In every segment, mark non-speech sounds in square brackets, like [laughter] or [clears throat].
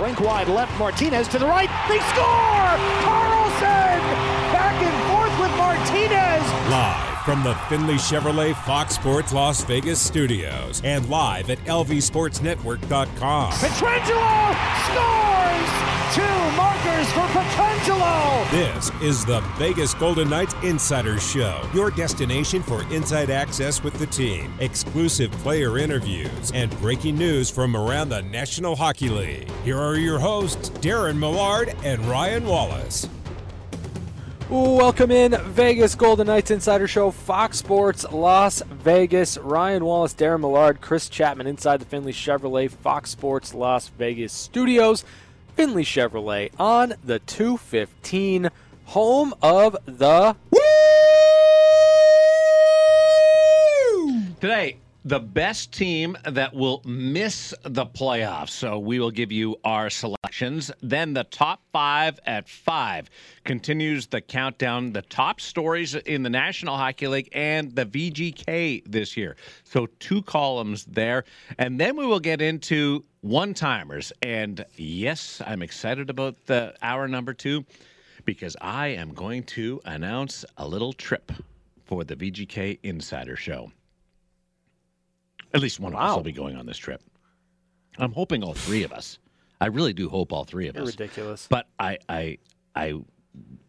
Rink wide left, Martinez to the right. They score! Carlson! Back and forth with Martinez. Live from the Finley Chevrolet Fox Sports Las Vegas studios and live at lvsportsnetwork.com. Pietrangelo scores! Two markers for Pietrangelo! This is the Vegas Golden Knights Insider Show, your destination for inside access with the team, exclusive player interviews, and breaking news from around the National Hockey League. Here are your hosts, Darren Millard and Ryan Wallace. Welcome in, Vegas Golden Knights Insider Show, Fox Sports Las Vegas. Ryan Wallace, Darren Millard, Chris Chapman inside the Finley Chevrolet Fox Sports Las Vegas studios. Finley Chevrolet on the 215, home of the. Woo! Today, the best team that will miss the playoffs. So we will give you our selections. Then the top five at five continues the countdown. The top stories in the National Hockey League and the VGK this year. So two columns there. And then we will get into one timers. And yes, I'm excited about the hour number two because I am going to announce a little trip for the VGK Insider Show. At least one of us will be going on this trip. I'm hoping all three of us. I really do hope all three of You're us. ridiculous. But I, I, I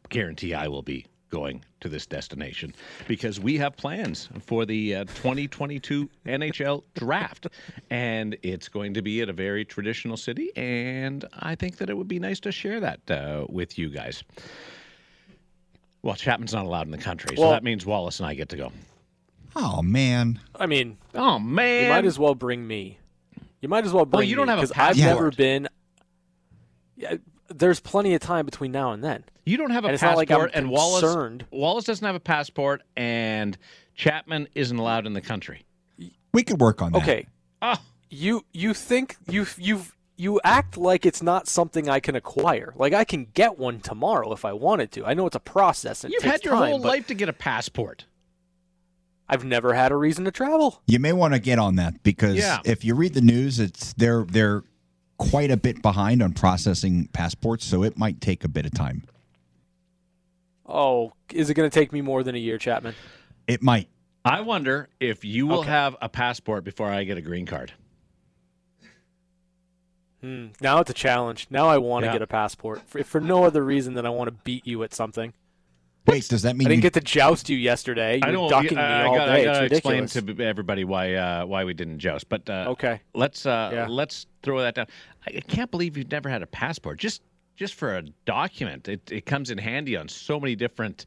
guarantee I will be going to this destination because we have plans for the uh, 2022 NHL draft, and it's going to be at a very traditional city. And I think that it would be nice to share that uh, with you guys. Well, Chapman's not allowed in the country, so Well- that means Wallace and I get to go. Oh man. I mean, Oh man! you might as well bring me. You might as well bring Well, you don't me, have a 'cause I've never been. Yeah, there's plenty of time between now and then. You don't have a And passport, like and Wallace. Wallace doesn't have a passport, and Chapman isn't allowed in the country. We could work on that. Okay, Oh, you you think you you you act like it's not something I can acquire. Like I can get one tomorrow if I wanted to. I know it's a process. And you've takes had your time, whole but life to get a passport. I've never had a reason to travel. You may want to get on that because Yeah. if you read the news, it's they're they're quite a bit behind on processing passports, so it might take a bit of time. Oh, is it going to take me more than a year, Chapman? It might. I wonder if you will Okay. have a passport before I get a green card. Hmm. Now it's a challenge. Now I want to Yeah. get a passport for, for no other reason than I want to beat you at something. Wait, does that mean I didn't you, get to joust you yesterday. You I were don't. ducking I, me I gotta, day. I gotta it's explain to everybody why uh, why we didn't joust. But uh, Okay. let's uh, Yeah. let's throw that down. I I can't believe you've never had a passport. Just just for a document, it it comes in handy on so many different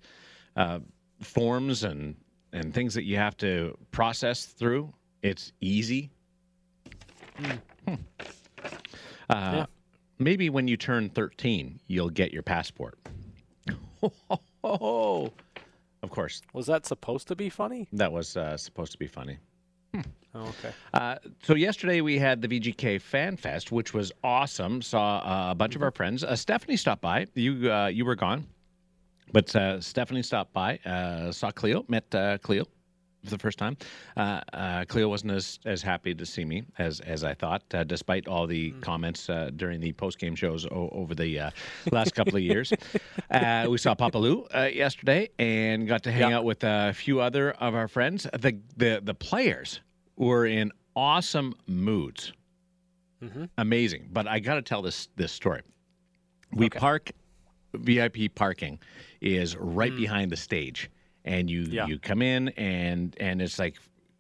uh, forms and and things that you have to process through. It's easy. Hmm. Uh, Yeah. Maybe when you turn 13, you'll get your passport. [laughs] Oh, of course, Was that supposed to be funny? that was uh, supposed to be funny. Oh, okay. Uh, so yesterday we had the VGK Fan Fest, which was awesome. Saw uh, a bunch of our friends. Uh, Stephanie stopped by. You uh, you were gone, but uh, Stephanie stopped by. Uh, saw Cleo. Met uh, Cleo for the first time. Uh, uh, Cleo wasn't as, as happy to see me as as I thought, uh, despite all the comments uh, during the post game shows o- over the uh, last couple of years. [laughs] Uh, we saw Papa Lou uh, yesterday and got to hang Yeah. out with a few other of our friends. The the the players were in awesome moods. Mhm. Amazing. But I got to tell this this story. We Okay. park VIP parking is right behind the stage, and you Yeah. you come in and and it's like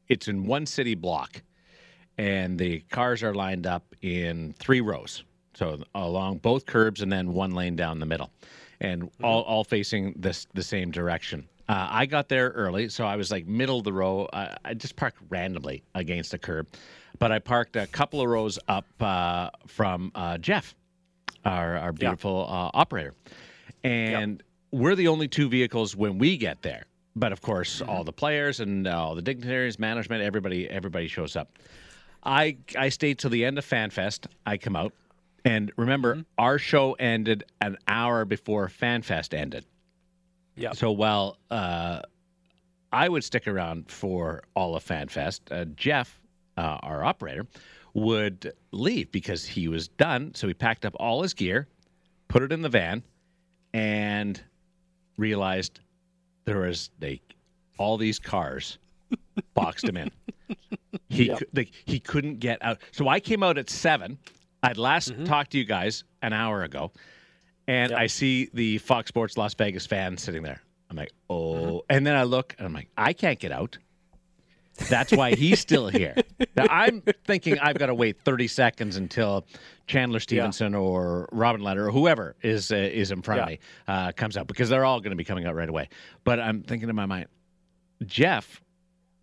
it's in one city block, and the cars are lined up in three rows, so along both curbs and then one lane down the middle, and all all facing this the same direction. Uh, I got there early, so I was like middle of the row. I, I just parked randomly against a curb, but I parked a couple of rows up uh, from uh, Jeff, our our beautiful uh, operator, and we're the only two vehicles when we get there. But of course, all the players and all the dignitaries, management, everybody, everybody shows up. I I stayed till the end of FanFest. I come out, and remember, our show ended an hour before FanFest ended. Yeah. So while uh, I would stick around for all of FanFest, uh, Jeff, uh, our operator, would leave because he was done. So he packed up all his gear, put it in the van, and realized there was like all these cars [laughs] boxed him in. He cou- like, he couldn't get out. So I came out at seven. I'd last Mm-hmm. talked to you guys an hour ago, and I see the Fox Sports Las Vegas fan sitting there. I'm like, oh, Mm-hmm. and then I look and I'm like, I can't get out. That's why he's still here. [laughs] Now, I'm thinking I've got to wait 30 seconds until Chandler Stephenson or Robin Lehner or whoever is uh, is in front of me uh, comes out because they're all going to be coming out right away. But I'm thinking in my mind, Jeff,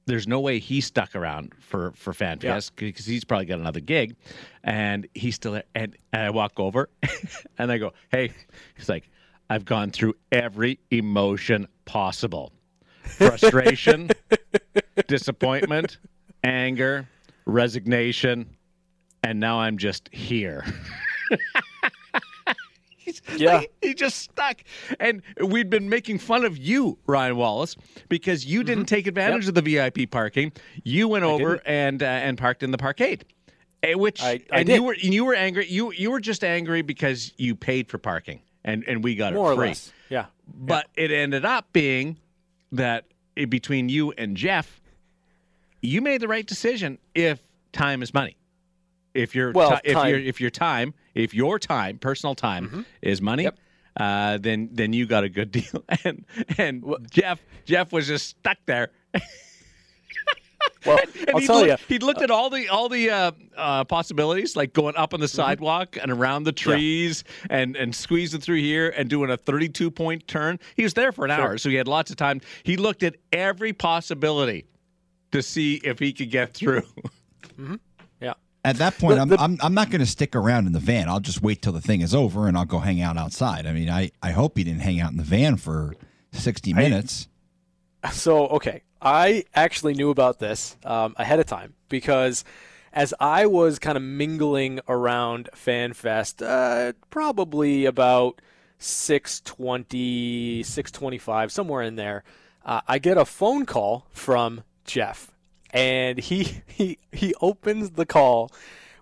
there's no way he's stuck around for for FanFest because he's probably got another gig, and he's still there. And, and I walk over, [laughs] and I go, "Hey," he's like, "I've gone through every emotion possible: [laughs] frustration, disappointment, anger, resignation, and now I'm just here." [laughs] He's- Yeah. like, he just stuck. And we'd been making fun of you, Ryan Wallace, because you didn't take advantage of the VIP parking. You went over didn't. and uh, and parked in the parkade. Eh, Which I- I and did. you were and you were angry. You you were just angry because you paid for parking and and we got More it or free. less. Yeah. But it ended up being that eh, between you and Jeff, you made the right decision. If time is money, if your Well, ti- if time- your if your time, if your time, personal time is money, Yep. uh, then then you got a good deal. [laughs] And and Jeff Jeff was just stuck there. Well, [laughs] And I'll he tell you. looked, he looked at all the all the uh, uh, possibilities, like going up on the sidewalk and around the trees, and and squeezing through here and doing a 32 point turn. He was there for an hour, so he had lots of time. He looked at every possibility to see if he could get through. Yeah. At that point, The- I'm, the- I'm I'm not going to stick around in the van. I'll just wait till the thing is over and I'll go hang out outside. I mean, I, I hope he didn't hang out in the van for 60 minutes. So, okay, I actually knew about this um, ahead of time because as I was kind of mingling around FanFest, uh, probably about 620, 625, somewhere in there, uh, I get a phone call from Jeff. And he, he, he opens the call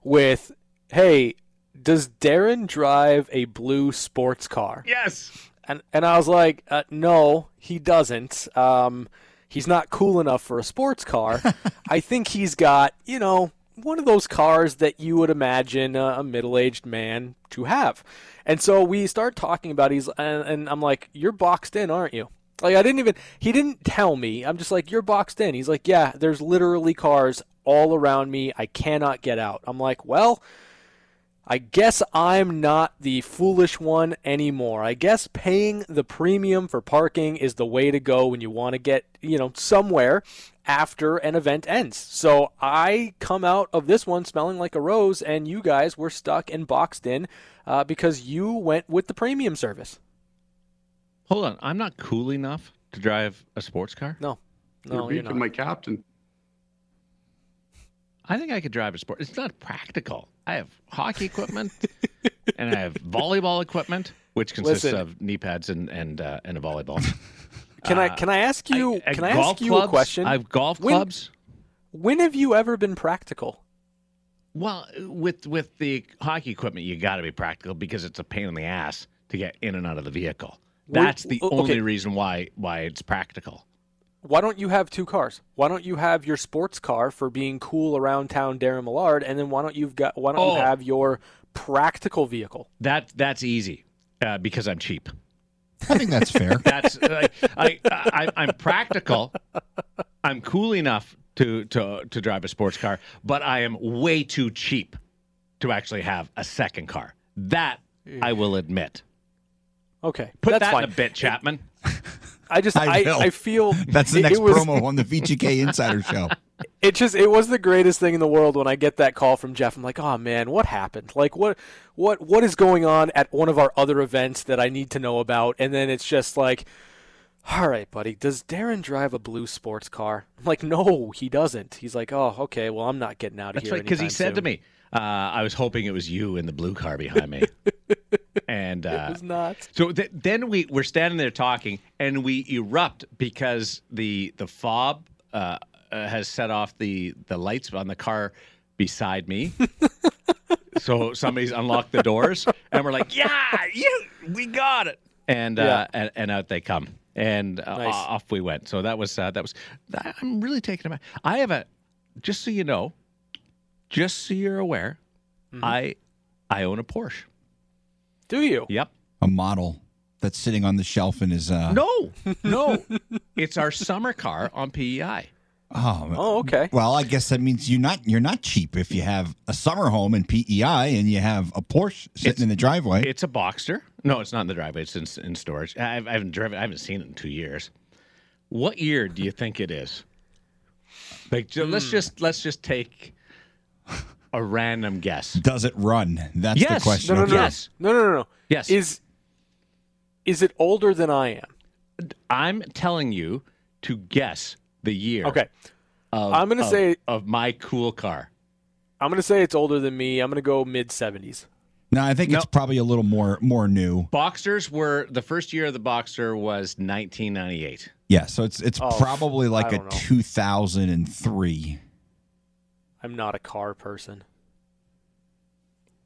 with, Hey, does Darren drive a blue sports car? yes. And and I was like, uh, no, he doesn't. Um, he's not cool enough for a sports car. [laughs] I think he's got, you know, one of those cars that you would imagine a, a middle-aged man to have. And so we start talking about he's and, and I'm like, you're boxed in, aren't you? Like I didn't even he didn't tell me. I'm just like, you're boxed in. He's like, yeah, there's literally cars all around me. I cannot get out. I'm like, well. I guess I'm not the foolish one anymore. I guess paying the premium for parking is the way to go when you want to get, you know, somewhere after an event ends. So I come out of this one smelling like a rose, and you guys were stuck and boxed in uh, because you went with the premium service. Hold on, I'm not cool enough to drive a sports car. No, You're no, you're not. my captain. I think I could drive a sport. It's not practical. I have hockey equipment [laughs] and I have volleyball equipment, which consists Listen. of knee pads and and uh, and a volleyball. [laughs] Can I can I ask you? I- I- can I golf ask you clubs, a question? I have golf When- clubs. when have you ever been practical? Well, with with the hockey equipment, you got to be practical because it's a pain in the ass to get in and out of the vehicle. Well, That's the okay. only reason why why it's practical. Why don't you have two cars? Why don't you have your sports car for being cool around town, Darren Millard, and then why don't you've got why don't Oh. you have your practical vehicle? That that's easy uh, because I'm cheap. I think that's fair. [laughs] That's like, I, I I'm practical. I'm cool enough to to to drive a sports car, but I am way too cheap to actually have a second car. That I will admit. Okay, Put that's that fine. in a bit, Chapman. [laughs] I just I I. I, feel [laughs] That's the it- next it was, promo on the VGK [laughs] Insider Show. It just it was the greatest thing in the world when I get that call from Jeff. I'm like, oh man, what happened? Like what what what is going on at one of our other events that I need to know about? And then it's just like. All right, buddy. Does Darren drive a blue sports car? I'm like, no, he doesn't. He's like, oh, okay. Well, I'm not getting out of That's here. right, because he anytime said to me, uh, "I was hoping it was you in the blue car behind me." And uh, it was not. So th- then we we're standing there talking, and we erupt because the the fob uh, uh, has set off the the lights on the car beside me. [laughs] so somebody's unlocked the doors, and we're like, "Yeah, you, we got it!" And uh, and, and out they come, and uh, Nice. off we went. So that was uh, that was. I'm really taken aback. I have a, just so you know, just so you're aware, Mm-hmm. I I own a Porsche. Do you? Yep. A model that's sitting on the shelf in his. Uh, No, no, [laughs] it's our summer car on PEI. Oh, Oh, okay. Well, I guess that means you're not you're not cheap if you have a summer home in PEI and you have a Porsche sitting It's- in the driveway. It's a Boxster. No, it's not in the driveway. It's in, in storage. I, I haven't driven. I haven't seen it in two years. What year do you think it is? Like, ju- Hmm. let's just let's just take a random guess. Does it run? That's Yes. the question. No, no, no, Okay. Yes. no, no, no, no. Yes. Is is it older than I am? I'm telling you to guess the year. Okay. of- I'm gonna say- of my cool car. I'm gonna say it's older than me. I'm gonna go mid 70s. No, I think it's probably a little more more new. Boxsters were the first year of the Boxster was 1998. Yeah, so it's it's Oh, probably like a know. 2003. I'm not a car person.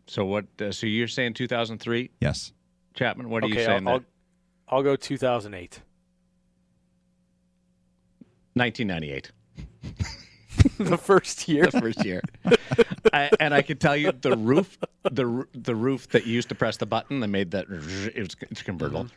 So what? Uh, so you're saying 2003, Yes. Chapman? What are okay, you saying? I'll, I'll there? I'll go 2008. 1998. [laughs] the first year. [laughs] the first year. I, and I can tell you the roof, the the roof that you used to press the button that made that it was it's convertible.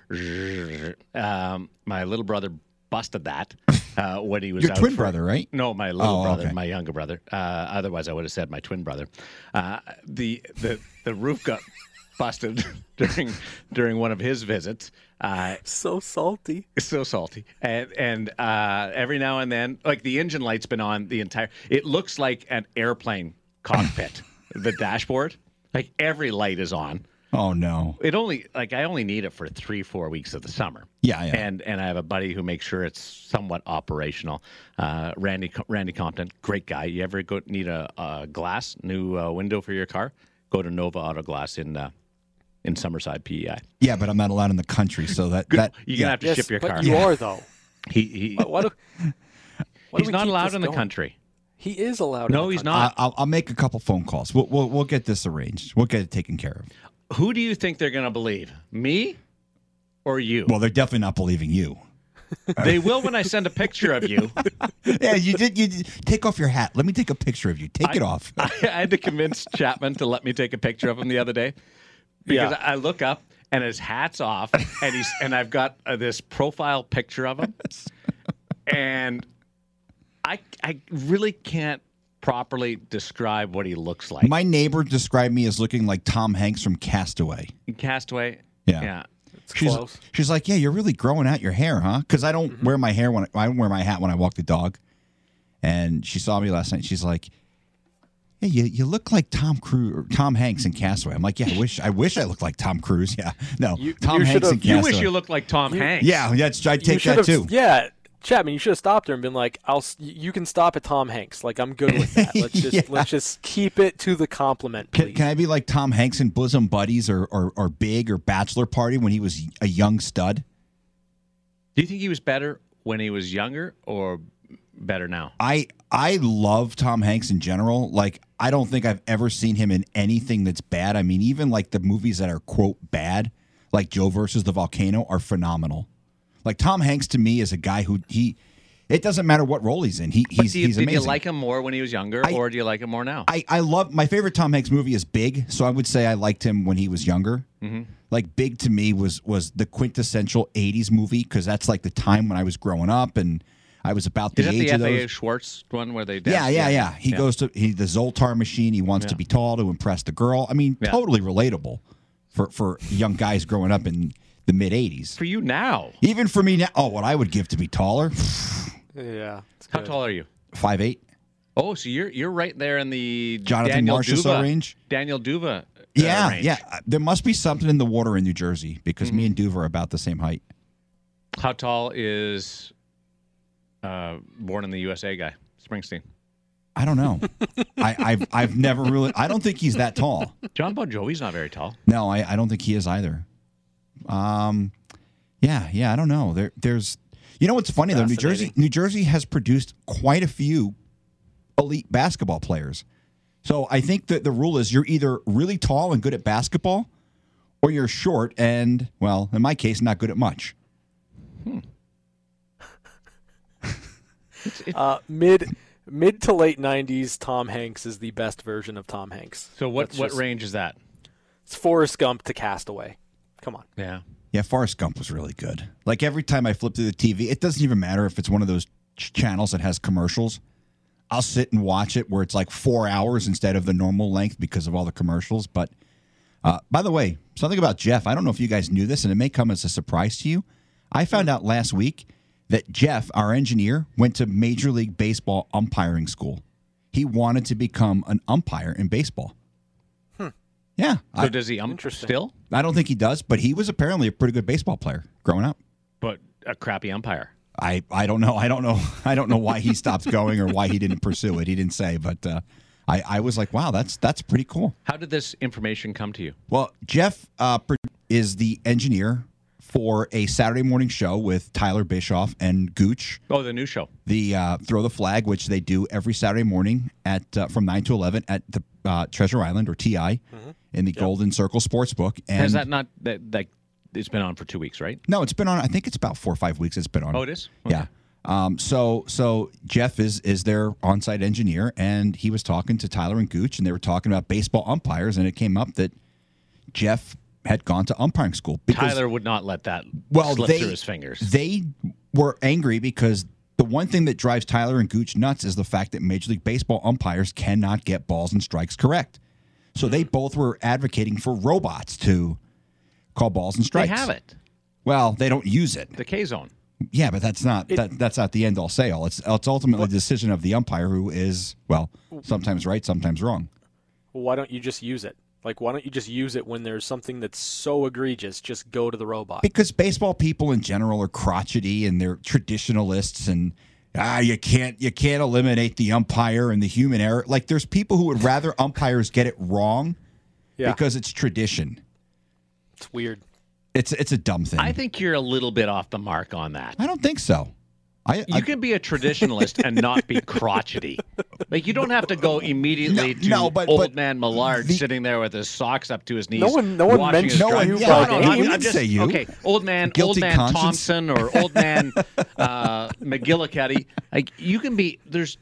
Um, my little brother busted that [laughs] uh, when he was Your out twin for- brother, right? No, my little Oh, brother, okay. my younger brother. Uh, otherwise, I would have said my twin brother. Uh, the the the roof got [laughs] busted [laughs] during during one of his visits. Uh, so salty. so salty, and and uh, every now and then, like the engine light's been on the entire. It looks like an airplane cockpit. the dashboard, like every light is on. Oh no. It only like I only need it for three four weeks of the summer. Yeah, yeah. And and I have a buddy who makes sure it's somewhat operational. Uh, Randy Randy Compton, great guy. You ever go need a, a glass new uh, window for your car? Go to Nova Auto Glass in uh, in Summerside, PEI. Yeah, but I'm not allowed in the country, so that that You're yeah. gonna have to Yes, ship your but car. you are though. [laughs] He, he Why, why do, why do he's we not allowed this in the going? country. He is allowed. No, in the he's country. not. I- I'll, I'll make a couple phone calls. We'll, we'll we'll get this arranged. We'll get it taken care of. Who do you think they're going to believe? Me or you? Well, they're definitely not believing you. they will when I send a picture of you. [laughs] yeah, you did. You did. take off your hat. Let me take a picture of you. Take it off. I, [laughs] I had to convince Chapman to let me take a picture of him the other day because Yeah. I look up and his hat's off and he's and I've got uh, this profile picture of him [laughs] and I I really can't properly describe what he looks like. My neighbor described me as looking like Tom Hanks from Castaway. Castaway. Yeah. Yeah. It's She's, close. she's like, yeah, you're really growing out your hair, huh? Because I don't mm-hmm. wear my hair when I, I don't wear my hat when I walk the dog. And she saw me last night. She's like, "Hey, you, you look like Tom Cruise, or Tom Hanks in Castaway." I'm like, "Yeah, I wish I wish I looked like Tom Cruise." [laughs] Yeah, no, You- Tom you Hanks in you You wish you looked like Tom Hanks. yeah, yeah, I'd take that too. Yeah, Chapman, you should have stopped her and been like, "I'll. You can stop at Tom Hanks. Like I'm good with that. Let's [laughs] just Yeah. let's just keep it to the compliment, Can, please." can I be like Tom Hanks in Bosom Buddies or, or or Big or Bachelor Party when he was a young stud? Do you think he was better when he was younger or better now? I I love Tom Hanks in general. Like I don't think I've ever seen him in anything that's bad. I mean, even like the movies that are quote bad, like Joe versus the volcano, are phenomenal. Like Tom Hanks to me is a guy who he. It doesn't matter what role he's in. He he's do you, he's did you like him more when he was younger, I- or do you like him more now? I, I love my favorite Tom Hanks movie is Big, so I would say I liked him when he was younger. Mm-hmm. Like Big to me was was the quintessential '80s movie because that's like the time when I was growing up and I was about the Is age the of FAO those. Schwarz one where they? Yeah, dance? yeah, yeah. He goes to he the Zoltar machine. He wants to be tall to impress the girl. I mean, Yeah. totally relatable for for young guys growing up in the mid '80s. for you now. Even for me now, oh, what I would give to be taller, [sighs] yeah. How good. tall are you? five eight. Oh, so you're you're right there in the Jonathan Daniel Marchessault Duva, range? Daniel Duva. uh, Yeah, range. yeah. Uh, There must be something in the water in New Jersey because Mm-hmm. me and Duva are about the same height. How tall is uh, born in the USA guy Springsteen? I don't know. I, I've I've never really. I don't think he's that tall. John Bon Jovi's not very tall. No, I, I don't think he is either. Um, yeah, yeah. I don't know. There there's. You know what's funny though? New Jersey New Jersey has produced quite a few elite basketball players. So I think that the rule is you're either really tall and good at basketball, or you're short and, well, in my case, not good at much. [laughs] Uh, mid mid to late '90s, Tom Hanks is the best version of Tom Hanks. So what That's what just- range is that? It's Forrest Gump to Castaway. Come on. Yeah. Yeah, Forrest Gump was really good. Like every time I flip through the TV, it doesn't even matter if it's one of those ch- channels that has commercials. I'll sit and watch it where it's like four hours instead of the normal length because of all the commercials. But uh, by the way, something about Jeff. I don't know if you guys knew this, and it may come as a surprise to you. I found out last week that Jeff, our engineer, went to Major League Baseball umpiring school. He wanted to become an umpire in baseball. Yeah, So I, does he ump still? I don't think he does, but he was apparently a pretty good baseball player growing up. But a crappy umpire. I, I don't know. I don't know. [laughs] I don't know why he stopped going or why he didn't pursue it. He didn't say, but uh, I, I was like, wow, that's that's pretty cool. How did this information come to you? Well, Jeff uh, is the engineer for a Saturday morning show with Tyler Bischoff and Gooch, Oh, the new show. the uh, Throw the Flag, which they do every Saturday morning at uh, from nine to eleven at the uh, Treasure Island or TI in the Golden Circle Sportsbook. And Has that not that like it's been on for two weeks, right? no, it's been on. I think it's about four or five weeks. It's been on. Oh, it is. Yeah. Um, so so Jeff is is their on-site engineer, and he was talking to Tyler and Gooch, and they were talking about baseball umpires, and it came up that Jeff had gone to umpiring school. Because, Tyler would not let that well, slip they through his fingers. they were angry because the one thing that drives Tyler and Gooch nuts is the fact that Major League Baseball umpires cannot get balls and strikes correct. So Hmm. they both were advocating for robots to call balls and strikes. They have it. Well, they don't use it. The K zone. Yeah, but that's not that, that's not the end all say all. It's it's ultimately the decision of the umpire who is well sometimes right, sometimes wrong. Why don't you just use it? Like, why don't you just use it when there's something that's so egregious? Just go to the robot. Because baseball people in general are crotchety and they're traditionalists and ah you can't you can't eliminate the umpire and the human error. Like there's people who would rather umpires get it wrong Yeah. because it's tradition. It's weird. It's it's a dumb thing. I think you're a little bit off the mark on that. I don't think so. I, You I can be a traditionalist and not be crotchety. Like you don't have to go immediately No, to no, but- old but man Millard the- sitting there with his socks up to his knees. No one- no one watching his mentioned drive. you No, by no. I'm- I'm just- say you. Okay, old man, Guilty old man conscience. Thompson or old man [laughs] uh, McGillicuddy. Like you can be. There's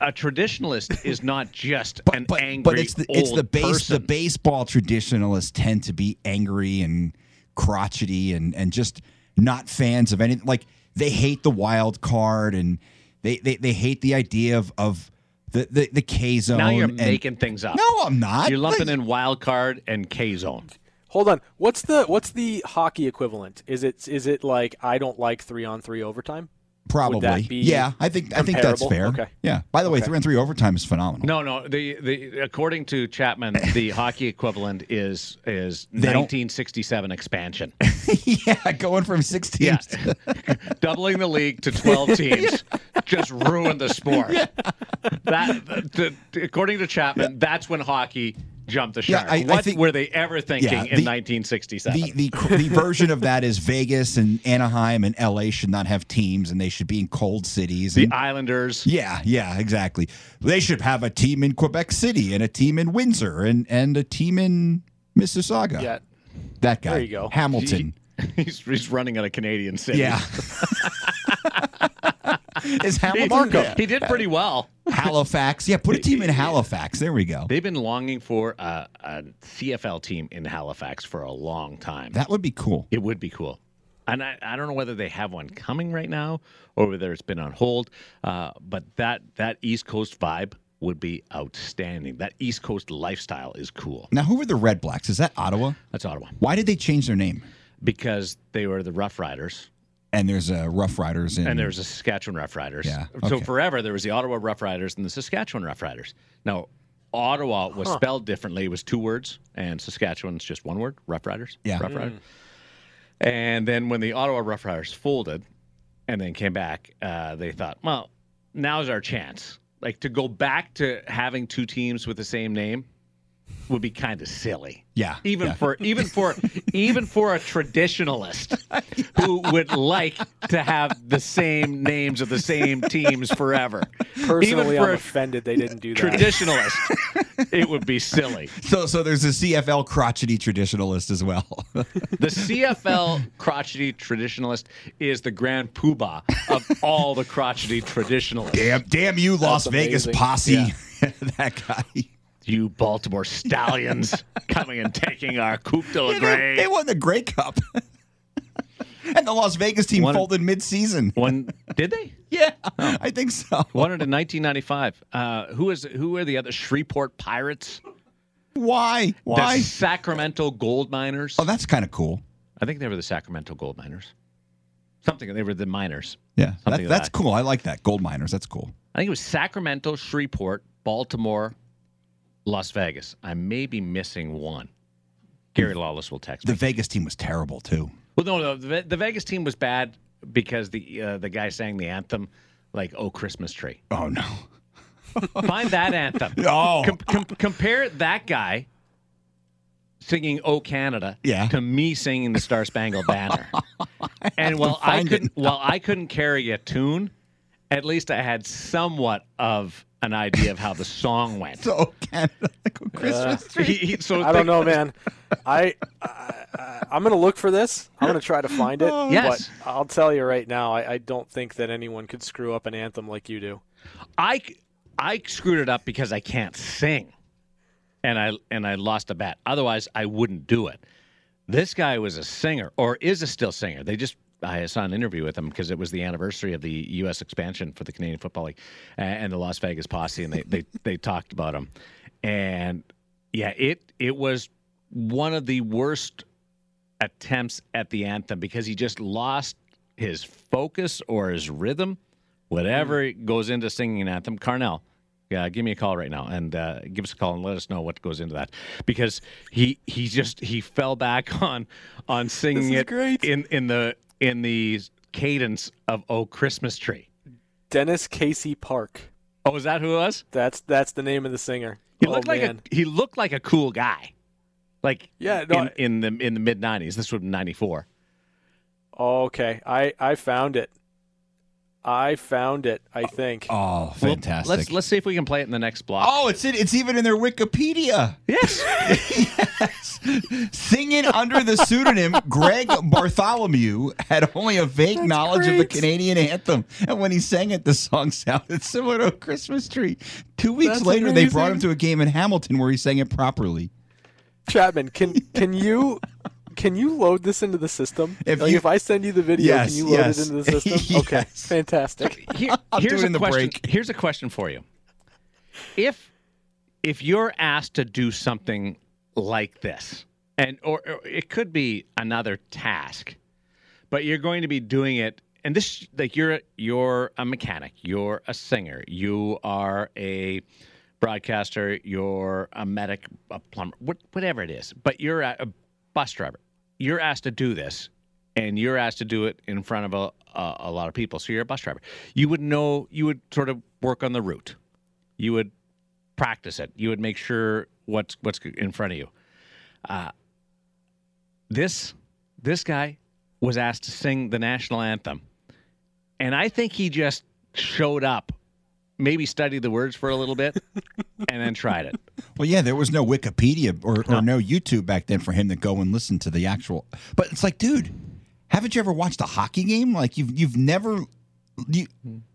a traditionalist is not just an but, angry but it's the it's the base person. the baseball traditionalists tend to be angry and crotchety and and just not fans of anything like they hate the wild card and they they, they hate the idea of of the the, the K zone. Now you're and- making things up. No, I'm not. You're lumping Like- in wild card and K zone. Hold on. What's the what's the hockey equivalent? Is it is it like I don't like three on three overtime? Probably. be yeah, I think I think that's fair. Okay. Yeah. By the way, Okay. three on three overtime is phenomenal. No, no. The the according to Chapman, the [laughs] hockey equivalent is is They don't- 1967 expansion. [laughs] yeah, going from six teams. to- [laughs] doubling the league to 12 teams just ruined the sport. That the, the- according to Chapman, that's when hockey jumped the Yeah, shark. I- I what think- were they ever thinking Yeah, in 1967? the the the version of that is Vegas and Anaheim and LA should not have teams and they should be in cold cities. the and- Islanders. yeah, yeah, exactly. They should have a team in Quebec City and a team in Windsor and and a team in Mississauga. Yeah. that guy. There you go. Hamilton. [laughs] He's, he's running out a Canadian city. yeah. [laughs] [laughs] [laughs] is He, Hamilton he did pretty well. [laughs] Halifax? Yeah, put a team in [laughs] Halifax. There we go. They've been longing for a, a CFL team in Halifax for a long time. That would be cool. It would be cool. And I, I don't know whether they have one coming right now or whether it's been on hold. Uh, but that that East Coast vibe would be outstanding. That East Coast lifestyle is cool. Now, who are the Red Blacks? Is that Ottawa? That's Ottawa Why did they change their name? because they were the Rough Riders And there's uh, Rough Riders in and there's a Saskatchewan Rough Riders. Yeah, So forever there was the Ottawa Rough Riders and the Saskatchewan Rough Riders. Now Ottawa was spelled differently. It was two words, and Saskatchewan's just one word. Rough Riders. Yeah. Rough Riders. And then when the Ottawa Rough Riders folded, and then came back, uh, they thought, well, now's our chance. Like to go back to having two teams with the same name would be kind of silly. Yeah, Even yeah. for even for [laughs] even for a traditionalist. who would like to have the same names of the same teams forever. Personally, Even I'm offended they didn't do that. traditionalist, it would be silly. So, so there's a CFL crotchety traditionalist as well. [laughs] The CFL crotchety traditionalist is the grand poobah of all the crotchety traditionalists. damn, damn you, Las That's Vegas amazing. posse. [laughs] that guy. You Baltimore Stallions [laughs] coming and taking our Coupe de la They, Grey. they won the Grey Cup. [laughs] and the Las Vegas team Won- folded mid-season. One [laughs] did they? Yeah, I think so. Won it in 1995. Uh, who is who are the other Shreveport Pirates? Why? Why? The Sacramento Gold Miners. Oh, that's kind of cool. I think they were the Sacramento Gold Miners. Something they were the miners. Yeah, that, that's that. cool. I like that. Gold miners. That's cool. I think it was Sacramento, Shreveport, Baltimore, Las Vegas. I may be missing one. Gary Lawless will text The me. The Vegas team was terrible too. Well, no, no, the, the Vegas team was bad because the uh, the guy sang the anthem like "Oh Christmas Tree." Oh no. [laughs] Find that anthem. [laughs] Oh. Com- com- compare that guy singing "Oh Canada" Yeah. to me singing the Star Spangled Banner. [laughs] and while I couldn't, while I couldn't carry a tune, at least I had somewhat of an idea of how the song went. So Canada, like a uh, Christmas tree. He- he- so I don't know, man. I, I I'm gonna look for this. I'm gonna try to find it. Oh. Yes. But I'll tell you right now, I, I don't think that anyone could screw up an anthem like you do. I I screwed it up because I can't sing, and I and I lost a bet. Otherwise, I wouldn't do it. This guy was a singer, or is a still singer. They just I saw an interview with him because it was the anniversary of the U.S. expansion for the Canadian Football League and the Las Vegas Posse, and they they [laughs] they talked about him, and yeah, it it was one of the worst attempts at the anthem because he just lost his focus or his rhythm, whatever goes into singing an anthem. Carnell, yeah, give me a call right now and uh, give us a call and let us know what goes into that because he he just he fell back [laughs] on on singing it great. in in the in the cadence of "Oh Christmas Tree." Dennis Casey Park. Oh, is that who it was? That's that's the name of the singer. He oh, looked like man. a he looked like a cool guy, like Yeah, no, in, I- in the in the mid '90s. This was '94. Okay, I I found it. I found it. I think. Oh, fantastic. Let's let's see if we can play it in the next block. Oh, it's in, it's even in their Wikipedia. yes. [laughs] [laughs] yes. [laughs] Singing under the pseudonym Greg Bartholomew had only a vague knowledge of the. Canadian anthem. And when he sang it, the song [laughs] sounded similar to a Christmas tree. Two weeks That's later, they brought him to a game in Hamilton where he sang it properly. Chapman, can [laughs] can you can you load this into the system? If like you- if I send you the video, Yes, can you load yes. it into the system? Okay, Yes. fantastic. Here- here's a the question. break. Here's a question for you. If if you're asked to do something like this, and or, or it could be another task, but you're going to be doing it, and this like you're you're a mechanic, you're a singer, you are a broadcaster, you're a medic, a plumber, what, whatever it is, but you're a, a bus driver. You're asked to do this, and you're asked to do it in front of a, a, a lot of people. So you're a bus driver. You would know, you would sort of work on the route. You would practice it. You would make sure what's what's in front of you. Uh, this this guy was asked to sing the national anthem, and I think he just showed up, maybe studied the words for a little bit, [laughs] and then tried it. Well, yeah, there was no Wikipedia or, or no YouTube back then for him to go and listen to the actual. But it's like, dude, haven't you ever watched a hockey game? Like you've you've never. You,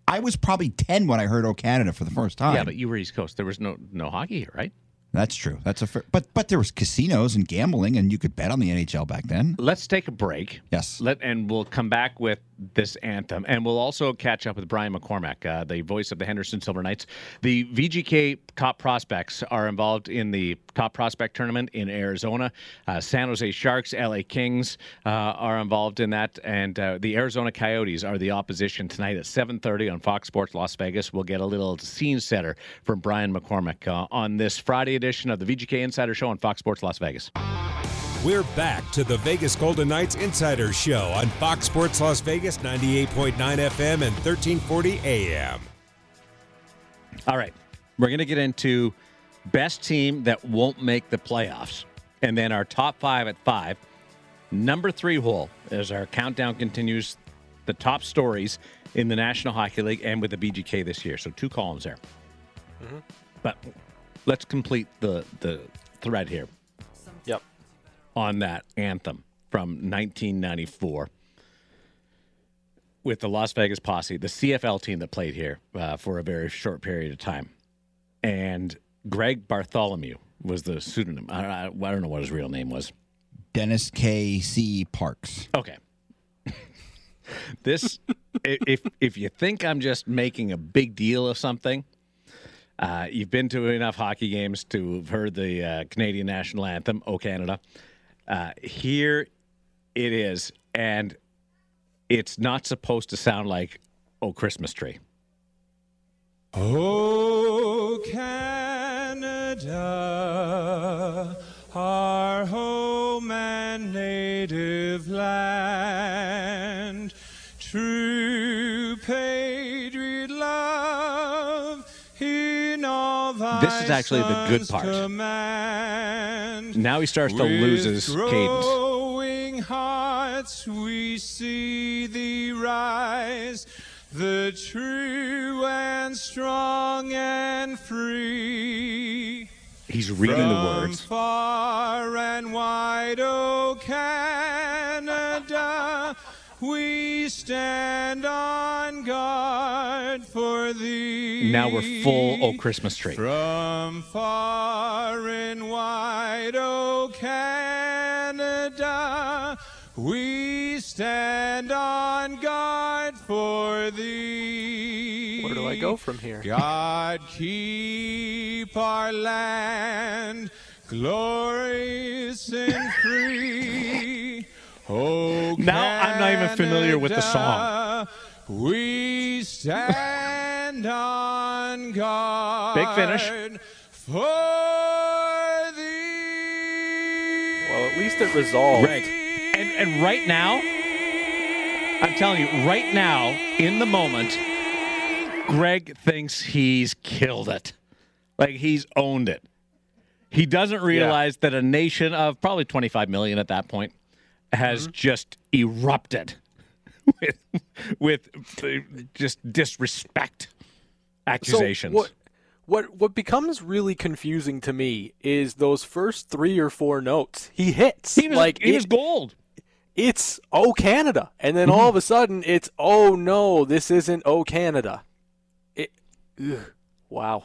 I was probably ten when I heard "O Canada" for the first time. Yeah, but you were East Coast. There was no no hockey here, right? That's true. That's a fair, but but there was casinos and gambling, and you could bet on the NHL back then. Let's take a break. Yes. Let and we'll come back with this anthem, and we'll also catch up with Brian McCormack, uh, the voice of the Henderson Silver Knights. The VGK top prospects are involved in the top prospect tournament in Arizona. Uh, San Jose Sharks, LA Kings uh, are involved in that, and uh, the Arizona Coyotes are the opposition tonight at 7:30 on Fox Sports Las Vegas. We'll get a little scene setter from Brian McCormack uh, on this Friday edition of the VGK Insider Show on Fox Sports Las Vegas. We're back to the Vegas Golden Knights Insider Show on Fox Sports Las Vegas 98.9 FM and 1340 AM. All right. We're going to get into best team that won't make the playoffs. And then our top five at five. Number three hole as our countdown continues. The top stories in the National Hockey League and with the VGK this year. So two columns there. Mm-hmm. But let's complete the the thread here Yep. on that anthem from 1994 with the Las Vegas Posse, the CFL team that played here uh, for a very short period of time. And Greg Bartholomew was the pseudonym. I, I, I don't know what his real name was. Dennis K. C. Parks. Okay. [laughs] this, [laughs] if if you think I'm just making a big deal of something, uh, you've been to enough hockey games to have heard the uh, Canadian national anthem, "O Canada." Uh, here it is, and it's not supposed to sound like "Oh Christmas Tree." Oh, Canada, our home and native land, true patriot This is actually the good part. Now he starts to lose his cadence. hearts we see thee rise, the true and strong and free. He's reading the From words. far and wide, O Canada, we stand on guard for thee. Now we're full O Christmas Tree." From far and wide, O Canada, we stand on guard for thee. Where do I go from here? God keep our land glorious and free. Oh, Now I'm not even familiar with the song. We stand on guard. Big finish. For thee. Well, at least it resolved. Greg, and, and right now, I'm telling you, right now, in the moment, Greg thinks he's killed it. Like he's owned it. He doesn't realize that a nation of probably 25 million at that point has just erupted [laughs] with with uh, just disrespect accusations. So what, what what becomes really confusing to me is those first three or four notes he hits. he was like he it- was gold. it's oh Canada, and then all of a sudden it's oh no, this isn't oh Canada. It, ugh, wow.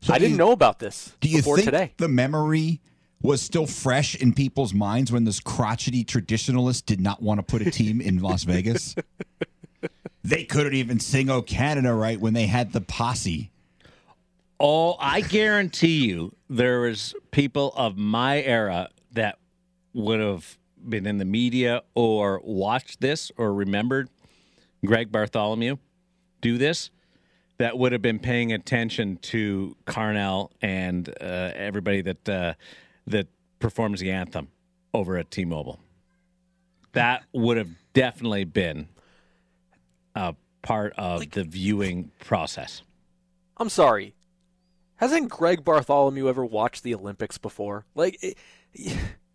So I didn't you- know about this Do you before think today. the memory was still fresh in people's minds when this crotchety traditionalist did not want to put a team in Las [laughs] Vegas? They couldn't even sing "Oh Canada" right when they had the posse. Oh, I guarantee you there was people of my era that would have been in the media or watched this or remembered Greg Bartholomew do this that would have been paying attention to Carnell and uh, everybody that uh, that performs the anthem over at T-Mobile. That would have definitely been a part of the viewing process. I'm sorry. Hasn't Greg Bartholomew ever watched the Olympics before? Like, it,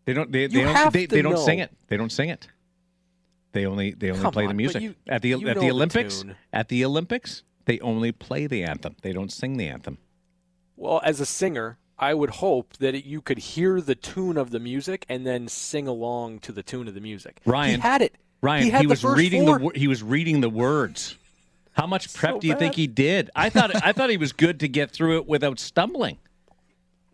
They don't. They, they don't. They, they don't sing it. They don't sing it. They only. They only Come play on, the music you- at the at the the Olympics. tune. At the Olympics, they only play the anthem. They don't sing the anthem. well, as a singer, I would hope that it, you could hear the tune of the music and then sing along to the tune of the music. Ryan he had it. Ryan, he, had the was first reading four. the he was reading the words. How much prep So do you think he did? I thought I thought he was good to get through it without stumbling.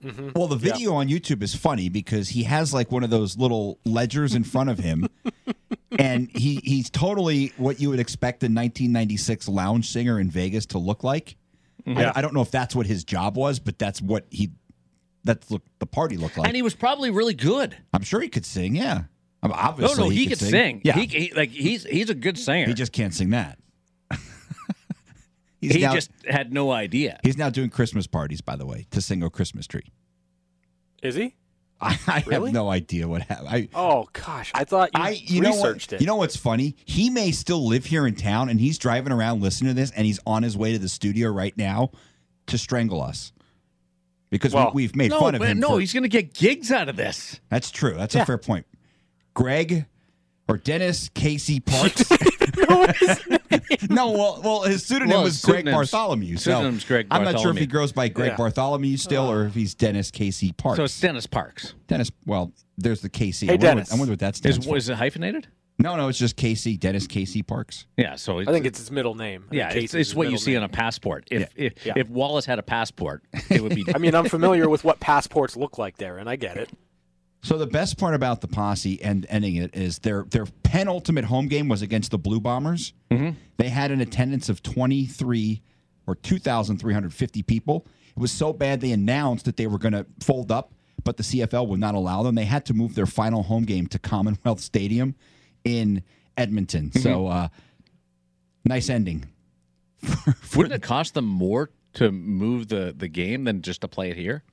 Mm-hmm. Well, the video on YouTube is funny because he has like one of those little ledgers in front of him, [laughs] and he he's totally what you would expect a 1996 lounge singer in Vegas to look like. Yeah. I, I don't know if that's what his job was, but that's what he that's look the party looked like. And he was probably really good. I'm sure he could sing. Yeah, I mean, No, obviously no, he, could sing. Yeah, He, he- like he's he's a good singer. he just can't sing that. [laughs] he's he now, just had no idea. he's now doing Christmas parties, by the way, to sing "O Christmas Tree." Is he? I, I Really? have no idea what happened. I, Oh gosh, I thought you, I you know what researched it. you know what's funny? He may still live here in town, and he's driving around listening to this, and he's on his way to the studio right now to strangle us because Well, we, we've made No, fun of him. no, for- he's going to get gigs out of this. that's true. That's Yeah. a fair point. Greg or Dennis Casey [laughs] Parks. no, well, well, his pseudonym Well, was Greg Bartholomew. So pseudonym's Greg Bartholomew. I'm not sure if he goes by Greg Yeah. Bartholomew still, or if he's Dennis Casey Parks. So it's Dennis Parks. Dennis. Well, there's the Casey. Hey, I, wonder Dennis. What, I wonder what that Is, stands for. was it hyphenated? No, no, it's just Casey. Dennis Casey Parks. Yeah, so I think it's his middle name. I yeah, it's, it's what you middle see name. on a passport. If if, Yeah. if Wallace had a passport, it would be. [laughs] I mean, I'm familiar with what passports look like there, and I get it. So the best part about the posse and ending it is their their penultimate home game was against the Blue Bombers. Mm-hmm. They had an attendance of twenty three or two thousand three hundred fifty people. It was so bad they announced that they were going to fold up, but the CFL would not allow them. They had to move their final home game to Commonwealth Stadium in Edmonton. So uh, nice ending. [laughs] Wouldn't it cost them more to move the, the game than just to play it here?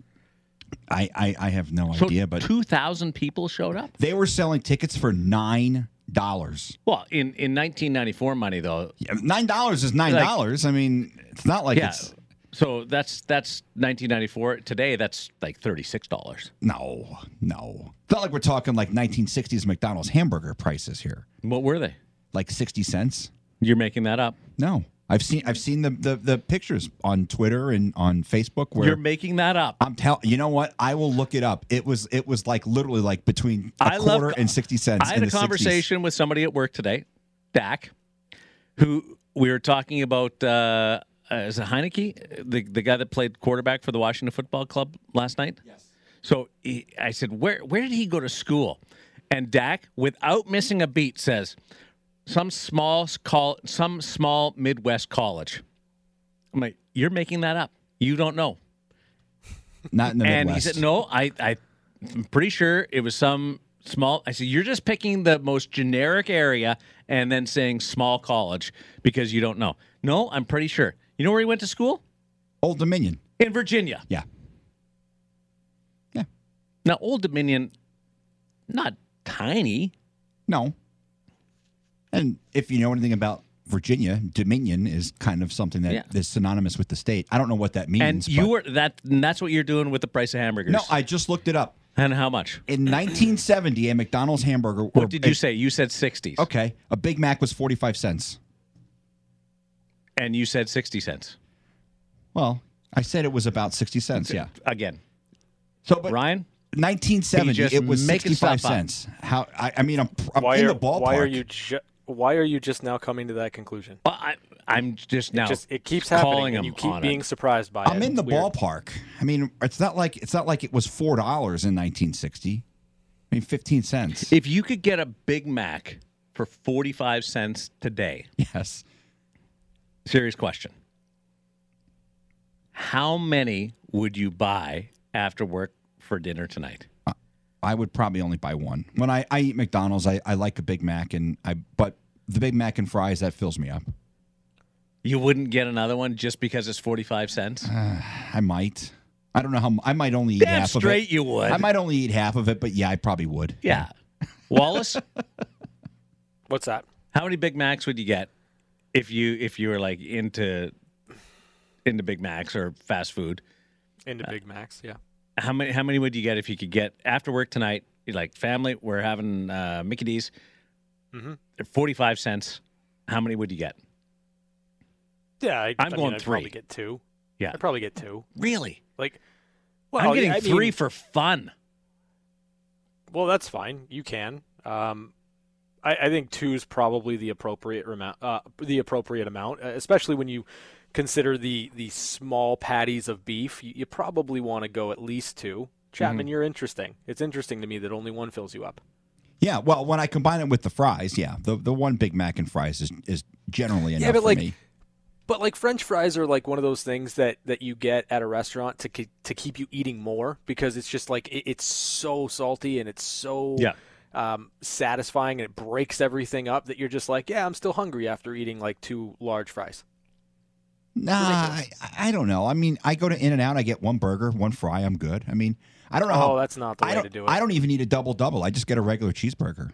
I I, I have no So idea, but two thousand people showed up. they were selling tickets for nine dollars. Well, in, in 1994 money though, Yeah, nine dollars is nine dollars. I mean, it's not like yeah. it's So that's that's 1994. Today, that's like thirty six dollars. no, no. It's not like we're talking like 1960s McDonald's hamburger prices here, What were they? like sixty cents. You're making that up. No, I've seen I've seen the the, the pictures on Twitter and on Facebook where You're making that up. I'm telling you know what I will look it up. It was it was like literally like between a I love- quarter and sixty cents. I had a the 60s. conversation with somebody at work today, Dak, who we were talking about. Uh, uh, is it Heinicke, the the guy that played quarterback for the Washington Football Club last night? Yes. So he, I said, where where did he go to school? And Dak, without missing a beat, says some small call some small Midwest college. I'm like, you're making that up. You don't know. [laughs] not in the And Midwest. And he said, no, I, I, I'm pretty sure it was some small. I said, you're just picking the most generic area and then saying small college because you don't know. No, I'm pretty sure. You know where he went to school? Old Dominion. In Virginia. Yeah, yeah. Now, Old Dominion, not tiny. No. And if you know anything about Virginia, Dominion is kind of something that is Yeah. synonymous with the state. I don't know what that means. And you were that. And that's what you're doing with the price of hamburgers. No, I just looked it up. and how much? In 1970, a McDonald's hamburger. What did you say? You said 60s. Okay, a Big Mac was 45 cents. And you said 60 cents. Well, I said it was about 60 cents. Yeah. Again, So, but Ryan, 1970, just it was making 65 cents. How? I, I mean, I'm, I'm Why in are the ballpark. why are you ju- why are you just now coming to that conclusion? well, I, I'm just now just it keeps happening, and you keep being it. surprised by it. I'm in the weird. ballpark. I mean, it's not like it's not like it was four dollars in 1960. I mean, 15 cents. If you could get a Big Mac for 45 cents today, yes. Serious question. How many would you buy after work for dinner tonight? I would probably only buy one. When I, I eat McDonald's, I, I like a Big Mac, and I but the Big Mac and fries that fills me up. You wouldn't get another one just because it's 45 cents? [sighs] I might. I don't know how. m- I might only eat Damn half straight of it. you would. I might only eat half of it, but yeah, I probably would. Yeah. [laughs] Wallace, What's that? how many Big Macs would you get if you if you were like into into Big Macs or fast food? Into Big Macs, yeah. How many how many would you get if you could get after work tonight? You're like family, we're having uh, Mickey D's. Mhm. They're 45 cents. How many would you get? Yeah, I, I'm I mean, going I'd three. Probably get two. Yeah. I'd probably get two. Really? Like, well, I'm getting I three mean- for fun. Well, that's fine. You can. Um, I, I think two is probably the appropriate amount. Uh, the appropriate amount, uh, especially when you consider the the small patties of beef. You, you probably want to go at least two. Chapman, you're interesting. It's interesting to me that only one fills you up. Yeah. Well, when I combine it with the fries, yeah, the the one Big Mac and fries is is generally enough yeah, but for like- me. But like French fries are like one of those things that that you get at a restaurant to to keep you eating more because it's just like it, it's so salty and it's so Yeah. Um, satisfying and it breaks everything up that you're just like yeah I'm still hungry after eating like two large fries. Nah, I, I don't know. I mean, I go to In and Out, I get one burger, one fry, I'm good. I mean, I don't know. Oh, how, that's not the I way to do it. I don't even need a double double. I just get a regular cheeseburger.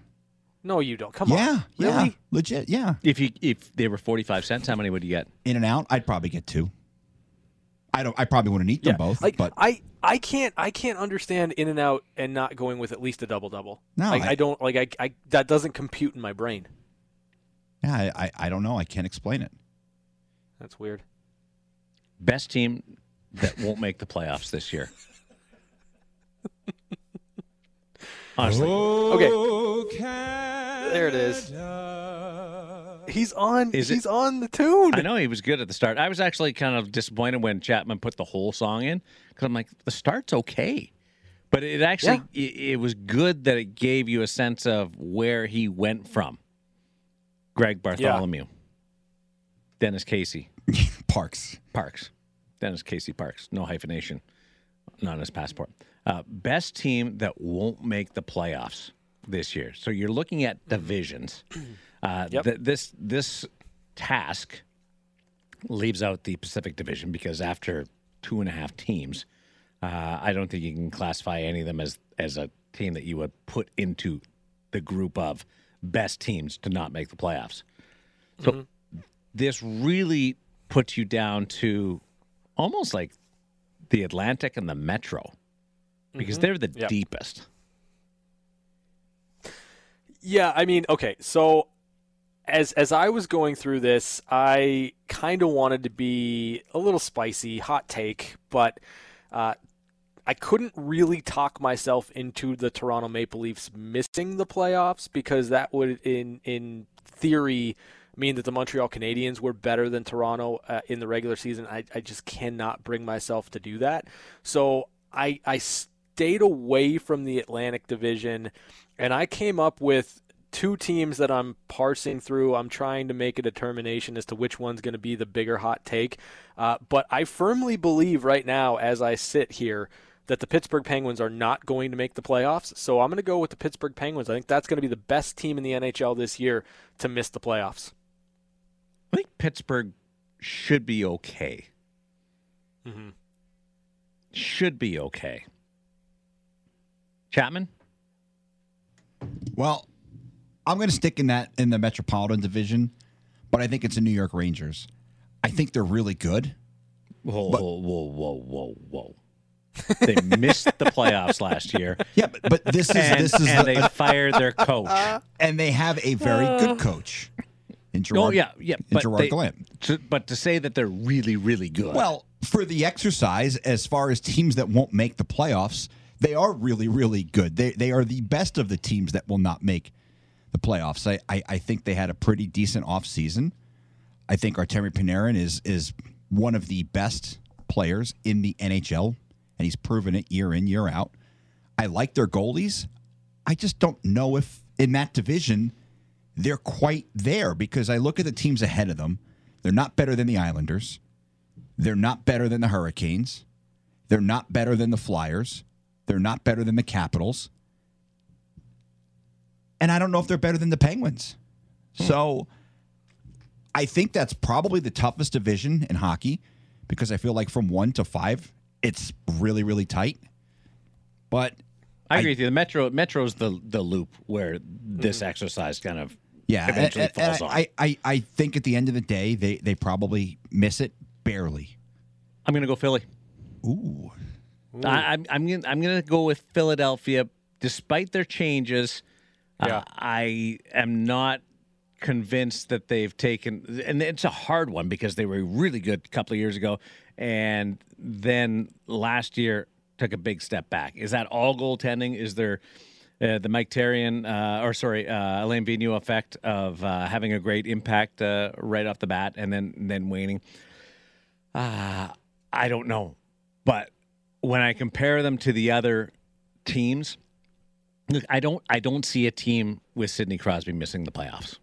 No, you don't. Come yeah, on. yeah, Really? legit. Yeah, If you if they were 45 cents, how many would you get? In and Out, I'd probably get two. I don't. I probably wouldn't eat them both, like but I, I can't, I can't understand In and Out and not going with at least a double double. No, like, I- I, don't like. I, I that doesn't compute in my brain. yeah, I, I, I don't know. I can't explain it. That's weird. Best team that won't make the playoffs this year. [laughs] Honestly, Okay. Oh, There it is. He's on. Is it- he's on the tune. I know he was good at the start. I was actually kind of disappointed when Chapman put the whole song in because I'm like, the start's okay, but it actually it, it was good that it gave you a sense of where he went from. Greg Bartholomew, Dennis Casey, [laughs] Parks. Parks, Dennis Casey Parks, no hyphenation, not on his passport. Uh, best team that won't make the playoffs this year. So you're looking at divisions. [clears throat] Uh, Yep. th- this this task leaves out the Pacific Division because after two and a half teams, uh, I don't think you can classify any of them as as a team that you would put into the group of best teams to not make the playoffs. So this really puts you down to almost like the Atlantic and the Metro because they're the Yep. deepest. Yeah, I mean, okay, so as as I was going through this, I kind of wanted to be a little spicy, hot take, but uh, I couldn't really talk myself into the Toronto Maple Leafs missing the playoffs because that would, in in theory, mean that the Montreal Canadiens were better than Toronto uh, in the regular season. I, I just cannot bring myself to do that. So I I stayed away from the Atlantic Division, and I came up with two teams that I'm parsing through. I'm trying to make a determination as to which one's going to be the bigger hot take. Uh, but I firmly believe right now, as I sit here, that the Pittsburgh Penguins are not going to make the playoffs. So I'm going to go with the Pittsburgh Penguins. I think that's going to be the best team in the NHL this year to miss the playoffs. I think Pittsburgh should be okay. Mhm. Should be okay. Chapman? Well, I'm going to stick in that in the Metropolitan Division, but I think it's the New York Rangers. I think they're really good. Whoa, whoa, whoa, whoa, whoa, whoa. They missed the playoffs last year. [laughs] Yeah, but, but this is And, this is and a- they fired their coach. and they have a very good uh. coach in oh, Gerard. oh yeah, yeah. in But, Gerard they- Gallant. to, but to say that they're really, really good. Well, for the exercise, as far as teams that won't make the playoffs, they are really, really good. They they are the best of the teams that will not make the playoffs. I, I, I think they had a pretty decent offseason. I think Artemi Panarin is is one of the best players in the NHL, and he's proven it year in, year out. I like their goalies. I just don't know if in that division they're quite there because I look at the teams ahead of them. They're not better than the Islanders. They're not better than the Hurricanes. They're not better than the Flyers. They're not better than the Capitals. And I don't know if they're better than the Penguins. Hmm. So I think that's probably the toughest division in hockey because I feel like from one to five, it's really, really tight. But I agree with you. The Metro Metro's the the loop where this mm-hmm. exercise kind of yeah, eventually and- and falls on. I, I, I think at the end of the day, they, they probably miss it barely. I'm going to go Philly. Ooh. I, I'm I'm gonna, I'm going to go with Philadelphia, despite their changes. Yeah. Uh, I am not convinced that they've taken, and it's a hard one because they were really good a couple of years ago, and then last year took a big step back. Is that all goaltending? Is there uh, the Mike Terrian, uh, or sorry, uh, Alain Vigneault effect of uh, having a great impact uh, right off the bat and then then waning? Uh, I don't know, but when I compare them to the other teams, look, I don't I don't see a team with Sidney Crosby missing the playoffs.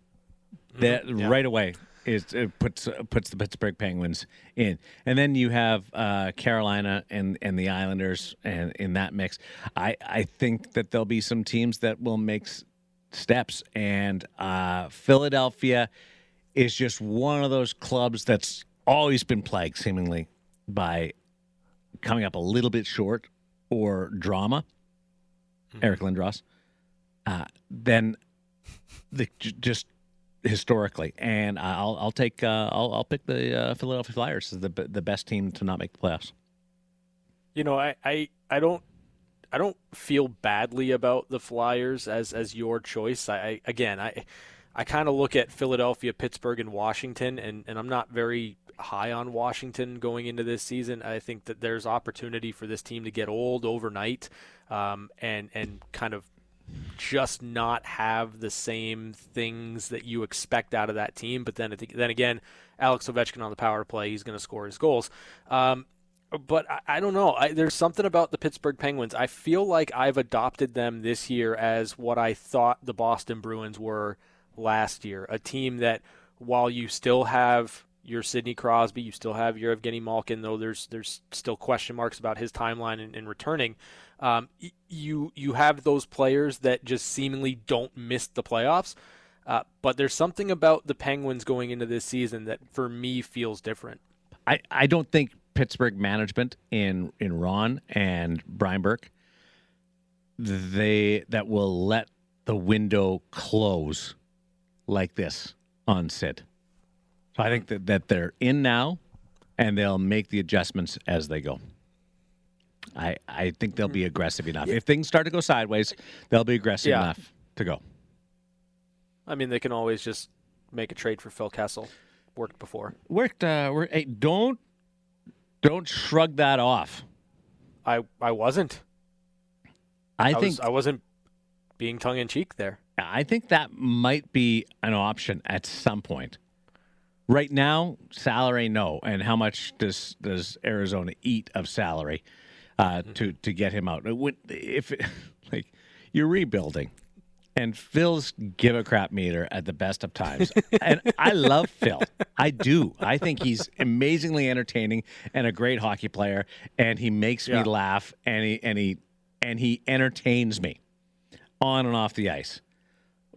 That right away is it puts uh, puts the Pittsburgh Penguins in, and then you have uh, Carolina and and the Islanders and in that mix. I I think that there'll be some teams that will make s- steps, and uh, Philadelphia is just one of those clubs that's always been plagued seemingly by coming up a little bit short or drama, Eric Lindros, uh, then the just historically, and I'll I'll take uh, I'll I'll pick the uh, Philadelphia Flyers as the the best team to not make the playoffs. You know, I, I, I don't I don't feel badly about the Flyers as as your choice. I, I again I I kind of look at Philadelphia, Pittsburgh, and Washington, and, and I'm not very high on Washington going into this season. I think that there's opportunity for this team to get old overnight, um, and and kind of just not have the same things that you expect out of that team. But then then again, Alex Ovechkin on the power play, he's going to score his goals. Um, but I, I, don't know. I, there's something about the Pittsburgh Penguins. I feel like I've adopted them this year as what I thought the Boston Bruins were last year. A team that, while you still have your Sidney Crosby, you still have your Evgeny Malkin, though there's there's still question marks about his timeline in, in returning. Um, you you have those players that just seemingly don't miss the playoffs. Uh, but there's something about the Penguins going into this season that, for me, feels different. I, I don't think Pittsburgh management in in Ron and Brian Burke they that will let the window close like this on Sid. So I think that, that they're in now and they'll make the adjustments as they go. I I think they'll be aggressive enough. If things start to go sideways, they'll be aggressive yeah. enough to go. I mean, they can always just make a trade for Phil Kessel. Worked before. Worked. Uh, worked, hey, don't don't shrug that off. I I wasn't. I, I think was, I wasn't being tongue in cheek there. I think that might be an option at some point. Right now, salary no, and how much does does Arizona eat of salary uh, mm-hmm. to to get him out? If [laughs] like you're rebuilding, and Phil's give a crap meter at the best of times. [laughs] and I love Phil. I do. I think he's amazingly entertaining and a great hockey player and he makes yeah. me laugh and he and he and he entertains me on and off the ice.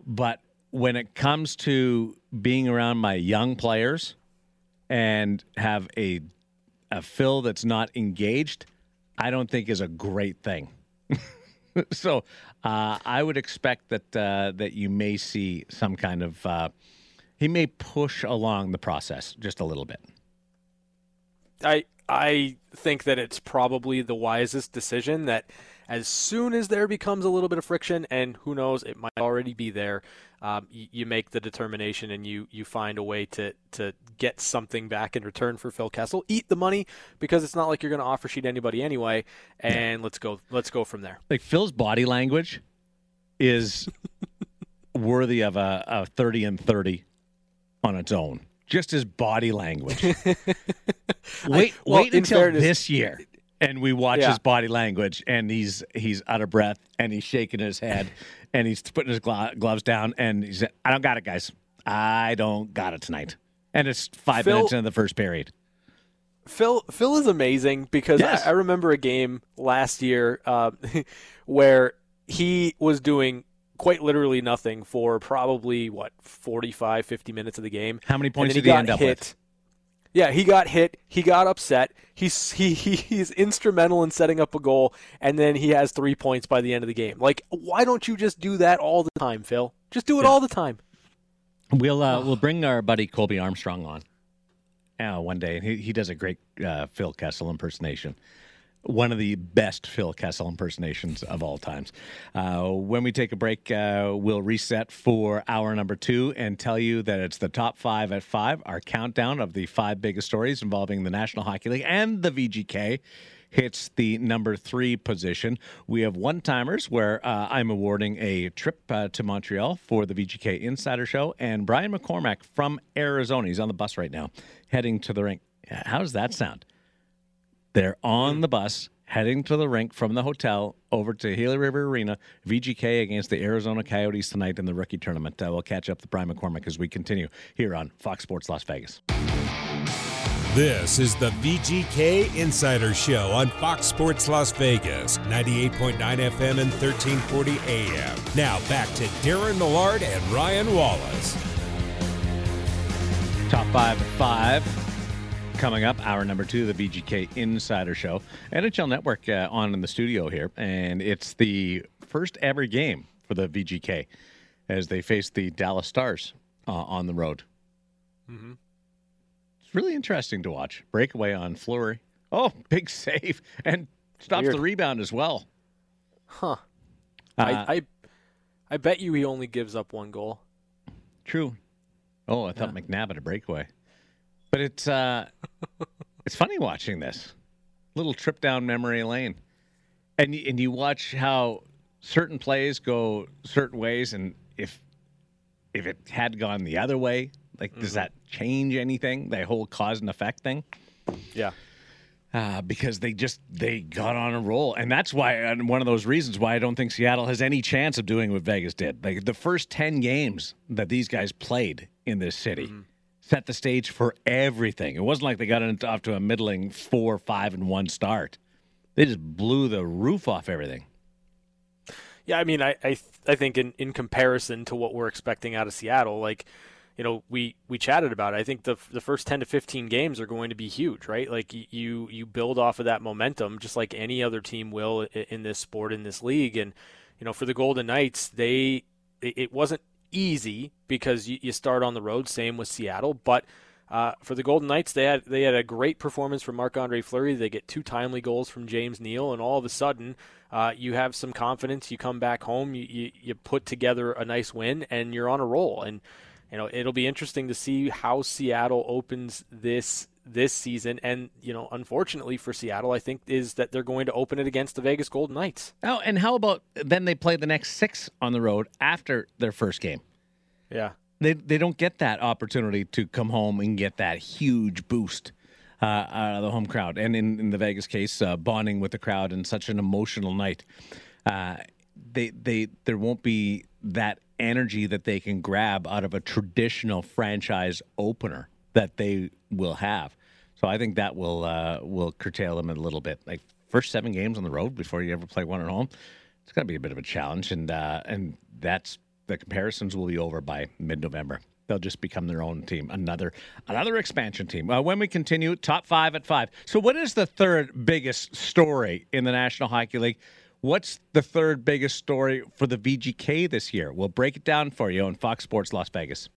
But when it comes to being around my young players and have a a Phil that's not engaged, I don't think is a great thing. [laughs] so uh, I would expect that uh, that you may see some kind of uh, he may push along the process just a little bit. I I think that it's probably the wisest decision that as soon as there becomes a little bit of friction, and who knows, it might already be there, um, you, you, make the determination and you you find a way to to get something back in return for Phil Kessel. Eat the money because it's not like you're going to offer sheet anybody anyway, and yeah. let's go let's go from there. Like Phil's body language is [laughs] worthy of a, a thirty and thirty on its own. Just his body language. [laughs] wait, I, well, wait until fairness, this year and we watch yeah. his body language and he's he's out of breath and he's shaking his head and he's putting his glo- gloves down and he's I don't got it guys I don't got it tonight and it's five Phil, minutes into the first period Phil Phil is amazing because yes. I, I, remember a game last year uh, [laughs] where he was doing quite literally nothing for probably what 45 50 minutes of the game how many points did he, he end up hit. with yeah, he got hit. He got upset. He's he, [laughs] he he's instrumental in setting up a goal, and then he has three points by the end of the game. Like, why don't you just do that all the time, Phil? Just do it yeah. all the time. We'll uh, we'll bring our buddy Colby Armstrong on uh, one day. He he does a great uh, Phil Kessel impersonation one of the best Phil Kessel impersonations of all times. Uh, when we take a break, uh, we'll reset for hour number two and tell you that it's the top five at five, our countdown of the five biggest stories involving the National Hockey League and the VGK. Hits the number three position. We have one timers where uh, I'm awarding a trip uh, to Montreal for the VGK Insider Show, and Brian McCormack from Arizona. He's on the bus right now, heading to the rink. How does that sound? They're on the bus heading to the rink from the hotel over to Gila River Arena, VGK against the Arizona Coyotes tonight in the rookie tournament. Uh, we'll catch up with Brian McCormick as we continue here on Fox Sports Las Vegas. This is the VGK Insider Show on Fox Sports Las Vegas, 98.9 FM and 1340 AM. Now back to Darren Millard and Ryan Wallace. Top five at five. Coming up, hour number two, the VGK Insider Show. NHL Network uh, on in the studio here, and it's the first ever game for the VGK as they face the Dallas Stars uh, on the road. Mm-hmm. It's really interesting to watch. Breakaway on Fleury. Oh, [laughs] big save and stops Weird. the rebound as well. Huh. Uh, I, I I bet you he only gives up one goal. True. Oh, I thought McNabb had a breakaway. But it's uh [laughs] it's funny watching this. Little trip down memory lane. And and you watch how certain plays go certain ways and if if it had gone the other way, like does that change anything? That whole cause and effect thing? Yeah. uh, because they just they got on a roll, and that's why and one of those reasons why I don't think Seattle has any chance of doing what Vegas did. Like the first ten games that these guys played in this city set the stage for everything. It wasn't like they got off to a middling four, five, and one start. They just blew the roof off everything. Yeah, I mean, I I, I think in, in comparison to what we're expecting out of Seattle, like, you know, we, we chatted about it. I think the the first ten to fifteen games are going to be huge, right? Like you you build off of that momentum, just like any other team will in this sport in this league. And you know, for the Golden Knights, they it wasn't easy because you, you start on the road. Same with Seattle, but uh, for the Golden Knights, they had they had a great performance from Marc Andre Fleury. They get two timely goals from James Neal, and all of a sudden, uh, you have some confidence. You come back home, you, you you put together a nice win, and you're on a roll. And you know it'll be interesting to see how Seattle opens this this season. And you know, unfortunately for Seattle, I think is that they're going to open it against the Vegas Golden Knights. Oh, and how about then they play the next six on the road after their first game? Yeah. they they don't get that opportunity to come home and get that huge boost uh, out of the home crowd. And in, in the Vegas case, uh, bonding with the crowd in such an emotional night, uh, they they there won't be that energy that they can grab out of a traditional franchise opener that they will have. So I think that will uh, will curtail them a little bit. Like first seven games on the road before you ever play one at home, it's going to be a bit of a challenge, and uh, and that's the comparisons will be over by mid-November. They'll just become their own team, another another expansion team. Uh, when we continue, top five at five. So, what is the third biggest story in the National Hockey League? What's the third biggest story for the VGK this year? We'll break it down for you on Fox Sports Las Vegas.